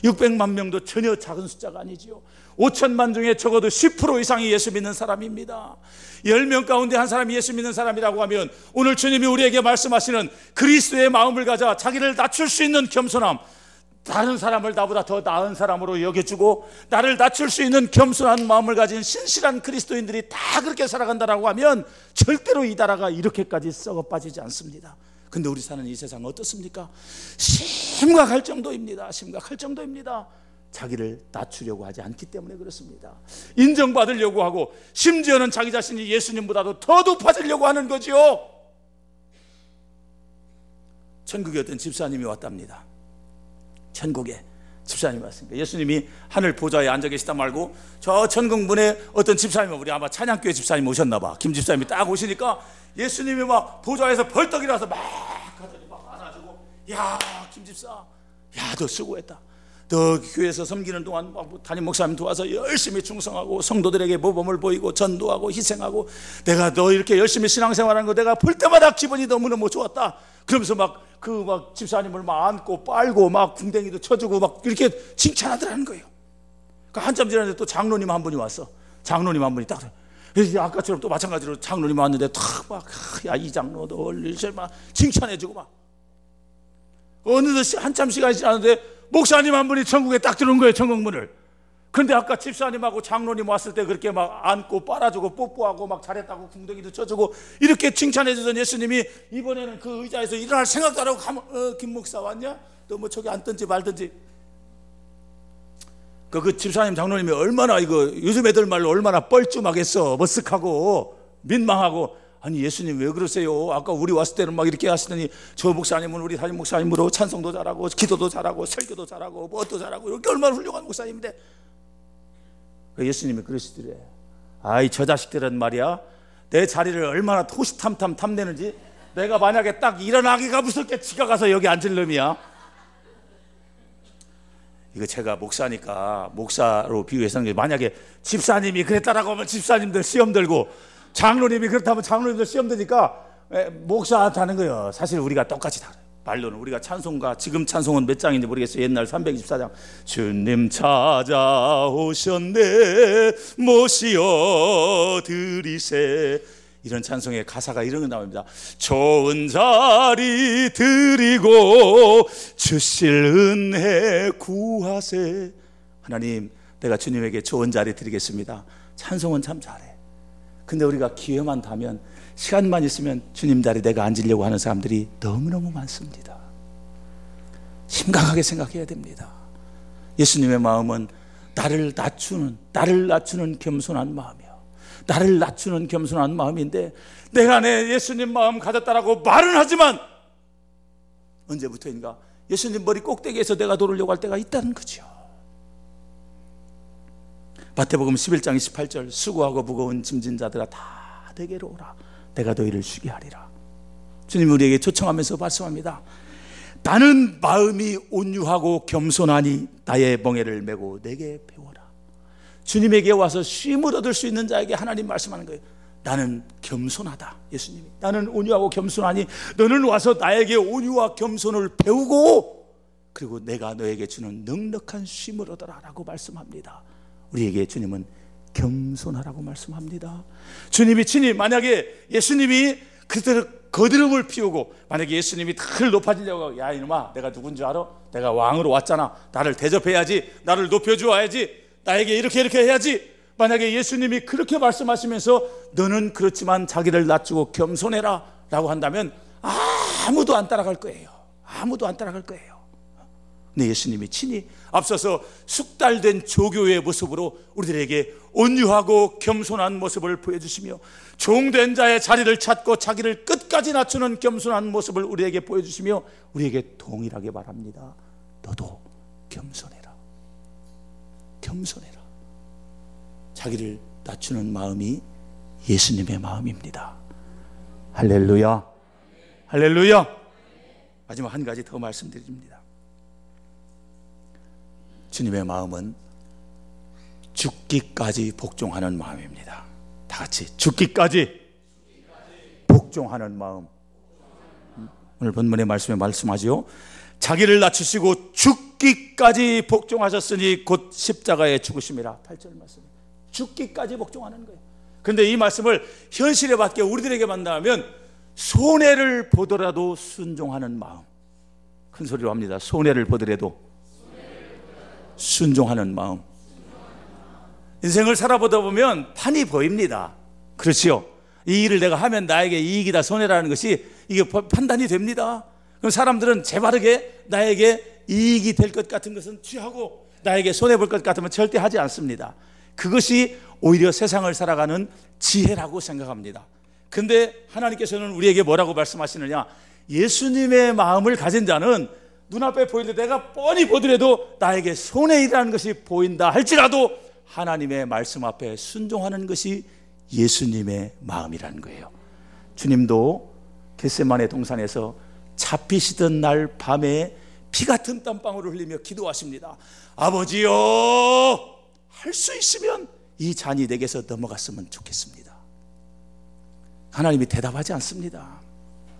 600만 명도 전혀 작은 숫자가 아니지요. 5천만 중에 적어도 10% 이상이 예수 믿는 사람입니다. 10명 가운데 한 사람이 예수 믿는 사람이라고 하면 오늘 주님이 우리에게 말씀하시는 그리스도의 마음을 가져 자기를 낮출 수 있는 겸손함, 다른 사람을 나보다 더 나은 사람으로 여겨주고 나를 낮출 수 있는 겸손한 마음을 가진 신실한 그리스도인들이 다 그렇게 살아간다라고 하면 절대로 이 나라가 이렇게까지 썩어 빠지지 않습니다. 근데 우리 사는 이 세상 어떻습니까? 심각할 정도입니다. 심각할 정도입니다. 자기를 낮추려고 하지 않기 때문에 그렇습니다. 인정받으려고 하고 심지어는 자기 자신이 예수님보다도 더 높아지려고 하는 거지요. 천국에 어떤 집사님이 왔답니다. 천국에 집사님이 왔으니까 예수님이 하늘 보좌에 앉아 계시다 말고 저 천국 문에 어떤 집사님 우리 아마 찬양교회 집사님 오셨나 봐. 김 집사님이 딱 오시니까 예수님이 막 보좌에서 벌떡 일어나서 막 가더니 막 안아주고 야 김 집사 야 너 수고했다. 너 교회에서 섬기는 동안 담임 목사님 도와서 열심히 충성하고 성도들에게 모범을 보이고 전도하고 희생하고 내가 너 이렇게 열심히 신앙생활하는 거 내가 볼 때마다 기분이 너무너무 좋았다. 그러면서 막 그 막 집사님을 막 안고 빨고 막 궁뎅이도 쳐주고 막 이렇게 칭찬하더라는 거예요. 그 한참 지났는데 또 장로님 한 분이 왔어. 장로님 한 분이 딱 아까처럼 또 마찬가지로 장로님 왔는데 탁막야 이 장로 너 이제 막 칭찬해주고 막 어느덧 한참 시간이 지났는데 목사님 한 분이 천국에 딱 들어온 거예요 천국문을. 근데 아까 집사님하고 장로님 왔을 때 그렇게 막 안고 빨아주고 뽀뽀하고 막 잘했다고 궁뎅이도 쳐주고 이렇게 칭찬해 주던 예수님이 이번에는 그 의자에서 일어날 생각도 안 하고 가만, 어, 김 목사 왔냐? 너 뭐 저기 앉든지 말든지. 그, 그 집사님 장로님이 얼마나 이거 요즘 애들 말로 얼마나 뻘쭘하겠어. 머쓱하고 민망하고 아니 예수님 왜 그러세요? 아까 우리 왔을 때는 막 이렇게 하시더니 저 목사님은 우리 담임 목사님으로 찬송도 잘하고 기도도 잘하고 설교도 잘하고 무엇도 잘하고 이렇게 얼마나 훌륭한 목사님인데 그 예수님이 그러시더래. 아이 저 자식들은 말이야 내 자리를 얼마나 호시탐탐 탐내는지 내가 만약에 딱 일어나기가 무섭게 지가 가서 여기 앉을 놈이야. 이거 제가 목사니까 목사로 비유해서 만약에 집사님이 그랬다라고 하면 집사님들 시험 들고 장로님이 그렇다면 장로님들 시험 드니까 목사한테 하는 거예요. 사실 우리가 똑같이 다르요 말로는 우리가 찬송가 지금 찬송은 몇 장인지 모르겠어요. 옛날 324장 주님 찾아오셨네 모시어 드리세 이런 찬송의 가사가 이런 거 나옵니다. 좋은 자리 드리고 주실 은혜 구하세 하나님 내가 주님에게 좋은 자리 드리겠습니다. 찬송은 참 잘해. 근데 우리가 기회만 다면 시간만 있으면 주님 자리 내가 앉으려고 하는 사람들이 너무너무 많습니다. 심각하게 생각해야 됩니다. 예수님의 마음은 나를 낮추는, 나를 낮추는 겸손한 마음이요. 나를 낮추는 겸손한 마음인데 내가 내 예수님 마음 가졌다라고 말은 하지만 언제부터인가 예수님 머리 꼭대기에서 내가 돌으려고 할 때가 있다는 거죠. 마태복음 11장 28절 수고하고 무거운 짐진 자들아 다 내게로 오라. 내가 너희를 쉬게 하리라. 주님 우리에게 초청하면서 말씀합니다. 나는 마음이 온유하고 겸손하니 나의 멍에를 메고 내게 배워라. 주님에게 와서 쉼을 얻을 수 있는 자에게 하나님 말씀하는 거예요. 나는 겸손하다 예수님이. 나는 온유하고 겸손하니 너는 와서 나에게 온유와 겸손을 배우고 그리고 내가 너에게 주는 넉넉한 쉼을 얻어라 라고 말씀합니다 우리에게 주님은 겸손하라고 말씀합니다. 주님이 친히 만약에 예수님이 그대로 거드름을 피우고 만약에 예수님이 늘 높아지려고 야 이놈아 내가 누군지 알아? 내가 왕으로 왔잖아. 나를 대접해야지. 나를 높여주어야지. 나에게 이렇게 이렇게 해야지. 만약에 예수님이 그렇게 말씀하시면서 너는 그렇지만 자기를 낮추고 겸손해라 라고 한다면 아무도 안 따라갈 거예요. 아무도 안 따라갈 거예요. 네, 예수님이 친히 앞서서 숙달된 조교의 모습으로 우리들에게 온유하고 겸손한 모습을 보여주시며 종된 자의 자리를 찾고 자기를 끝까지 낮추는 겸손한 모습을 우리에게 보여주시며 우리에게 동일하게 말합니다. 너도 겸손해라. 겸손해라. 자기를 낮추는 마음이 예수님의 마음입니다. 할렐루야. 할렐루야. 마지막 한 가지 더 말씀드립니다. 주님의 마음은 죽기까지 복종하는 마음입니다. 다 같이 죽기까지 복종하는 마음. 오늘 본문의 말씀에 말씀하지요. 자기를 낮추시고 죽기까지 복종하셨으니 곧 십자가에 죽으심이라. 8절 말씀. 죽기까지 복종하는 거예요. 근데 이 말씀을 현실에 받게 우리들에게 만나면 손해를 보더라도 순종하는 마음. 큰 소리로 합니다. 손해를 보더라도 순종하는 마음. 인생을 살아보다 보면 판이 보입니다. 그렇지이 일을 내가 하면 나에게 이익이다, 손해라는 것이 이게 판단이 됩니다. 그럼 사람들은 재바르게 나에게 이익이 될 것 같은 것은 취하고 나에게 손해볼 것 같으면 절대 하지 않습니다. 그것이 오히려 세상을 살아가는 지혜라고 생각합니다. 근데 하나님께서는 우리에게 뭐라고 말씀하시느냐? 예수님의 마음을 가진 자는 눈앞에 보이는데 내가 뻔히 보더라도 나에게 손해이라는 것이 보인다 할지라도 하나님의 말씀 앞에 순종하는 것이 예수님의 마음이라는 거예요. 주님도 겟세만의 동산에서 잡히시던 날 밤에 피 같은 땀방울을 흘리며 기도하십니다. 아버지요, 할 수 있으면 이 잔이 내게서 넘어갔으면 좋겠습니다. 하나님이 대답하지 않습니다.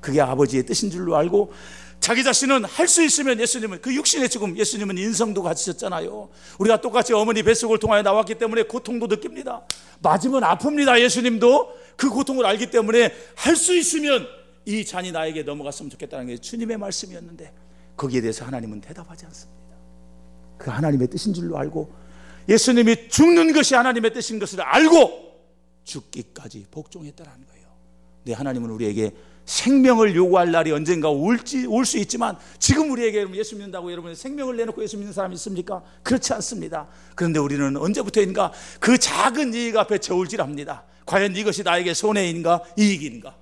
그게 아버지의 뜻인 줄로 알고 자기 자신은 할 수 있으면 예수님은 그 육신의 죽음 예수님은 인성도 가지셨잖아요. 우리가 똑같이 어머니 뱃속을 통하여 나왔기 때문에 고통도 느낍니다. 맞으면 아픕니다. 예수님도 그 고통을 알기 때문에 할 수 있으면 이 잔이 나에게 넘어갔으면 좋겠다는 게 주님의 말씀이었는데 거기에 대해서 하나님은 대답하지 않습니다. 그 하나님의 뜻인 줄로 알고 예수님이 죽는 것이 하나님의 뜻인 것을 알고 죽기까지 복종했다는 거예요. 네, 하나님은 우리에게 생명을 요구할 날이 언젠가 올지 올 수 있지만 지금 우리에게 예수 믿는다고 여러분 생명을 내놓고 예수 믿는 사람이 있습니까? 그렇지 않습니다. 그런데 우리는 언제부터인가 그 작은 이익 앞에 저울질합니다. 과연 이것이 나에게 손해인가 이익인가?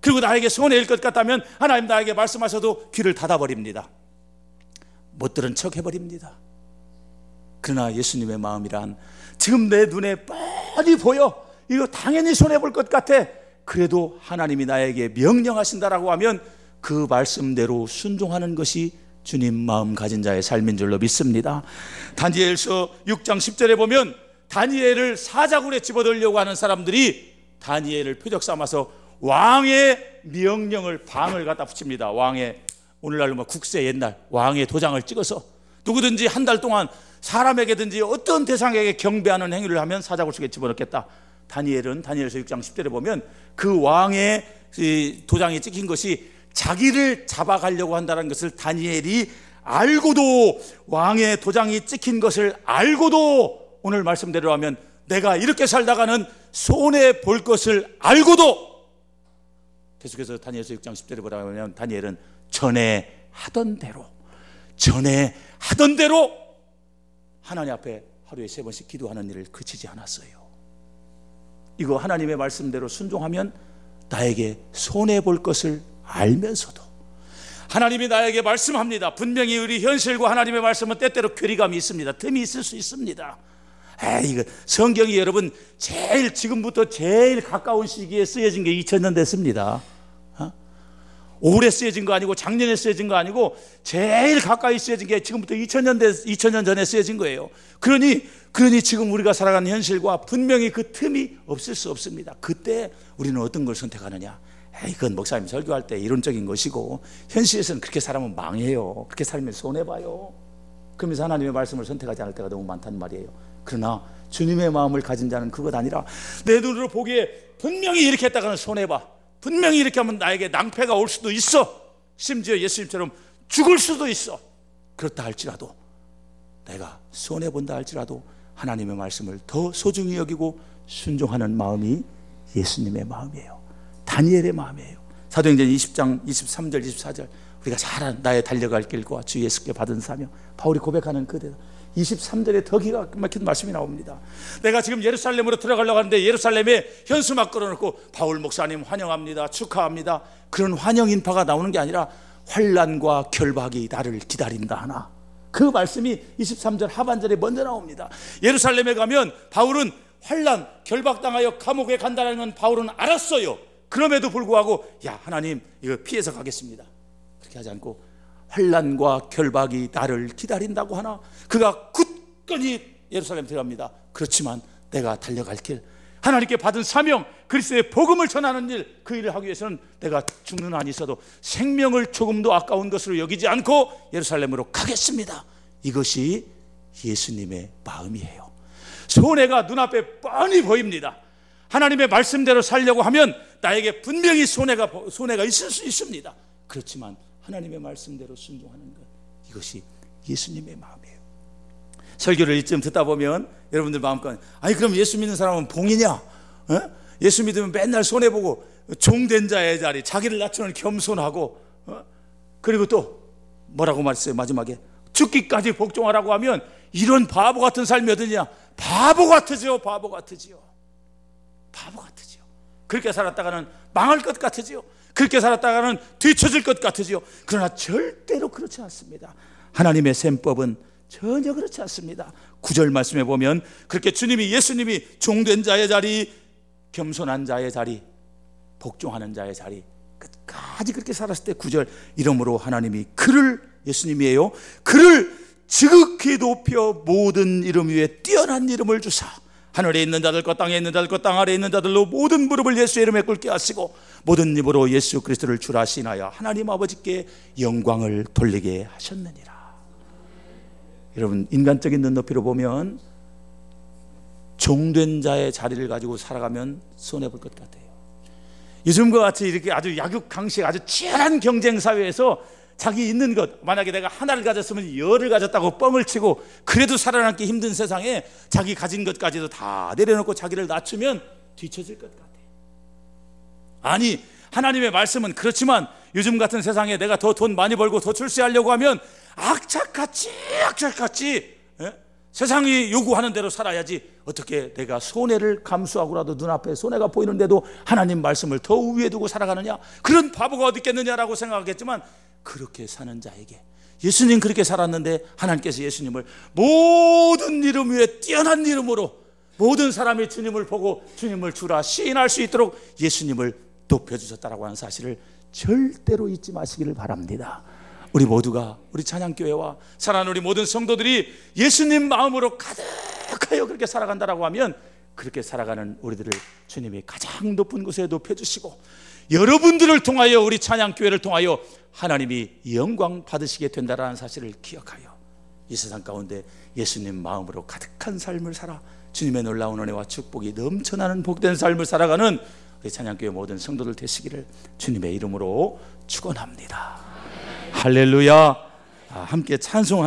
그리고 나에게 손해일 것 같다면 하나님 나에게 말씀하셔도 귀를 닫아버립니다. 못 들은 척 해버립니다. 그러나 예수님의 마음이란 지금 내 눈에 뻔히 보여 이거 당연히 손해볼 것 같아 그래도 하나님이 나에게 명령하신다라고 하면 그 말씀대로 순종하는 것이 주님 마음 가진 자의 삶인 줄로 믿습니다. 다니엘서 6장 10절에 보면 다니엘을 사자굴에 집어들려고 하는 사람들이 다니엘을 표적 삼아서 왕의 명령을 방을 갖다 붙입니다. 왕의 오늘날로 뭐 국세 옛날 왕의 도장을 찍어서 누구든지 한 달 동안 사람에게든지 어떤 대상에게 경배하는 행위를 하면 사자굴 속에 집어넣겠다. 다니엘은 다니엘서 6장 10절에 보면 그 왕의 도장이 찍힌 것이 자기를 잡아가려고 한다는 것을 다니엘이 알고도 왕의 도장이 찍힌 것을 알고도 오늘 말씀대로 하면 내가 이렇게 살다가는 손해 볼 것을 알고도 계속해서 다니엘서 6장 10절에 보다 보면 다니엘은 전에 하던 대로 전에 하던 대로 하나님 앞에 하루에 세 번씩 기도하는 일을 그치지 않았어요. 이거 하나님의 말씀대로 순종하면 나에게 손해 볼 것을 알면서도 하나님이 나에게 말씀합니다. 분명히 우리 현실과 하나님의 말씀은 때때로 괴리감이 있습니다. 틈이 있을 수 있습니다. 아, 이거 성경이 여러분 제일 지금부터 제일 가까운 시기에 쓰여진 게 2000년 됐습니다. 오래 쓰여진 거 아니고 작년에 쓰여진 거 아니고 제일 가까이 쓰여진 게 지금부터 2000년 대, 2000년 전에 쓰여진 거예요. 그러니 그러니 지금 우리가 살아가는 현실과 분명히 그 틈이 없을 수 없습니다. 그때 우리는 어떤 걸 선택하느냐? 에이, 그건 목사님 설교할 때 이론적인 것이고 현실에서는 그렇게 살면 망해요. 그렇게 살면 손해 봐요. 그러면서 하나님의 말씀을 선택하지 않을 때가 너무 많단 말이에요. 그러나 주님의 마음을 가진 자는 그것 아니라 내 눈으로 보기에 분명히 이렇게 했다가는 손해 봐. 분명히 이렇게 하면 나에게 낭패가 올 수도 있어. 심지어 예수님처럼 죽을 수도 있어. 그렇다 할지라도 내가 손해 본다 할지라도 하나님의 말씀을 더 소중히 여기고 순종하는 마음이 예수님의 마음이에요. 다니엘의 마음이에요. 사도행전 20장 23절 24절 우리가 잘 나의 달려갈 길과 주 예수께 받은 사명 바울이 고백하는 그 대답 23절에 더 기가 막힌 말씀이 나옵니다. 내가 지금 예루살렘으로 들어가려고 하는데 예루살렘에 현수막 걸어놓고 바울 목사님 환영합니다. 축하합니다. 그런 환영 인파가 나오는 게 아니라 환란과 결박이 나를 기다린다 하나. 그 말씀이 23절 하반절에 먼저 나옵니다. 예루살렘에 가면 바울은 환란, 결박당하여 감옥에 간다는 건 바울은 알았어요. 그럼에도 불구하고 야 하나님 이거 피해서 가겠습니다. 그렇게 하지 않고 환란과 결박이 나를 기다린다고 하나 그가 굳건히 예루살렘 들어갑니다. 그렇지만 내가 달려갈 길 하나님께 받은 사명 그리스도의 복음을 전하는 일 그 일을 하기 위해서는 내가 죽는 한이 있어도 생명을 조금도 아까운 것으로 여기지 않고 예루살렘으로 가겠습니다. 이것이 예수님의 마음이에요. 손해가 눈앞에 뻔히 보입니다. 하나님의 말씀대로 살려고 하면 나에게 분명히 손해가 손해가 있을 수 있습니다. 그렇지만 하나님의 말씀대로 순종하는 것 이것이 예수님의 마음이에요. 설교를 이쯤 듣다 보면 여러분들 마음껏 아니 그럼 예수 믿는 사람은 봉이냐? 어? 예수 믿으면 맨날 손해 보고 종된 자의 자리 자기를 낮추는 겸손하고 어? 그리고 또 뭐라고 말했어요 마지막에 죽기까지 복종하라고 하면 이런 바보 같은 삶이 어디냐? 바보 같으지요, 바보 같으지요. 바보 같으지요. 그렇게 살았다가는 망할 것 같으지요. 그렇게 살았다가는 뒤처질 것 같으지요. 그러나 절대로 그렇지 않습니다. 하나님의 셈법은 전혀 그렇지 않습니다. 구절 말씀에 보면 그렇게 주님이 예수님이 종된 자의 자리, 겸손한 자의 자리, 복종하는 자의 자리 끝까지 그렇게 살았을 때 구절 이러므로 하나님이 그를 예수님이에요. 그를 지극히 높여 모든 이름 위에 뛰어난 이름을 주사 하늘에 있는 자들과 땅에 있는 자들과 땅 아래에 있는 자들로 모든 무릎을 예수의 이름에 꿇게 하시고 모든 입으로 예수 그리스도를 주라 시나여 하나님 아버지께 영광을 돌리게 하셨느니라. 여러분 인간적인 눈높이로 보면 종된 자의 자리를 가지고 살아가면 손해 볼 것 같아요. 요즘과 같이 이렇게 아주 약육강식 아주 치열한 경쟁 사회에서 자기 있는 것 만약에 내가 하나를 가졌으면 열을 가졌다고 뻥을 치고 그래도 살아남기 힘든 세상에 자기 가진 것까지도 다 내려놓고 자기를 낮추면 뒤처질 것 같아. 아니 하나님의 말씀은 그렇지만 요즘 같은 세상에 내가 더 돈 많이 벌고 더 출세하려고 하면 악착같이 악착같이 예? 세상이 요구하는 대로 살아야지 어떻게 내가 손해를 감수하고라도 눈앞에 손해가 보이는데도 하나님 말씀을 더 위에 두고 살아가느냐 그런 바보가 어디 있겠느냐라고 생각하겠지만 그렇게 사는 자에게 예수님 그렇게 살았는데 하나님께서 예수님을 모든 이름 위에 뛰어난 이름으로 모든 사람이 주님을 보고 주님을 주라 시인할 수 있도록 예수님을 높여주셨다라고 하는 사실을 절대로 잊지 마시기를 바랍니다. 우리 모두가 우리 찬양교회와 사랑하는 우리 모든 성도들이 예수님 마음으로 가득하여 그렇게 살아간다라고 하면 그렇게 살아가는 우리들을 주님이 가장 높은 곳에 높여주시고 여러분들을 통하여 우리 찬양교회를 통하여 하나님이 영광 받으시게 된다라는 사실을 기억하여 이 세상 가운데 예수님 마음으로 가득한 삶을 살아 주님의 놀라운 은혜와 축복이 넘쳐나는 복된 삶을 살아가는 찬양교회 모든 성도들 되시기를 주님의 이름으로 축원합니다. 할렐루야. 함께 찬송한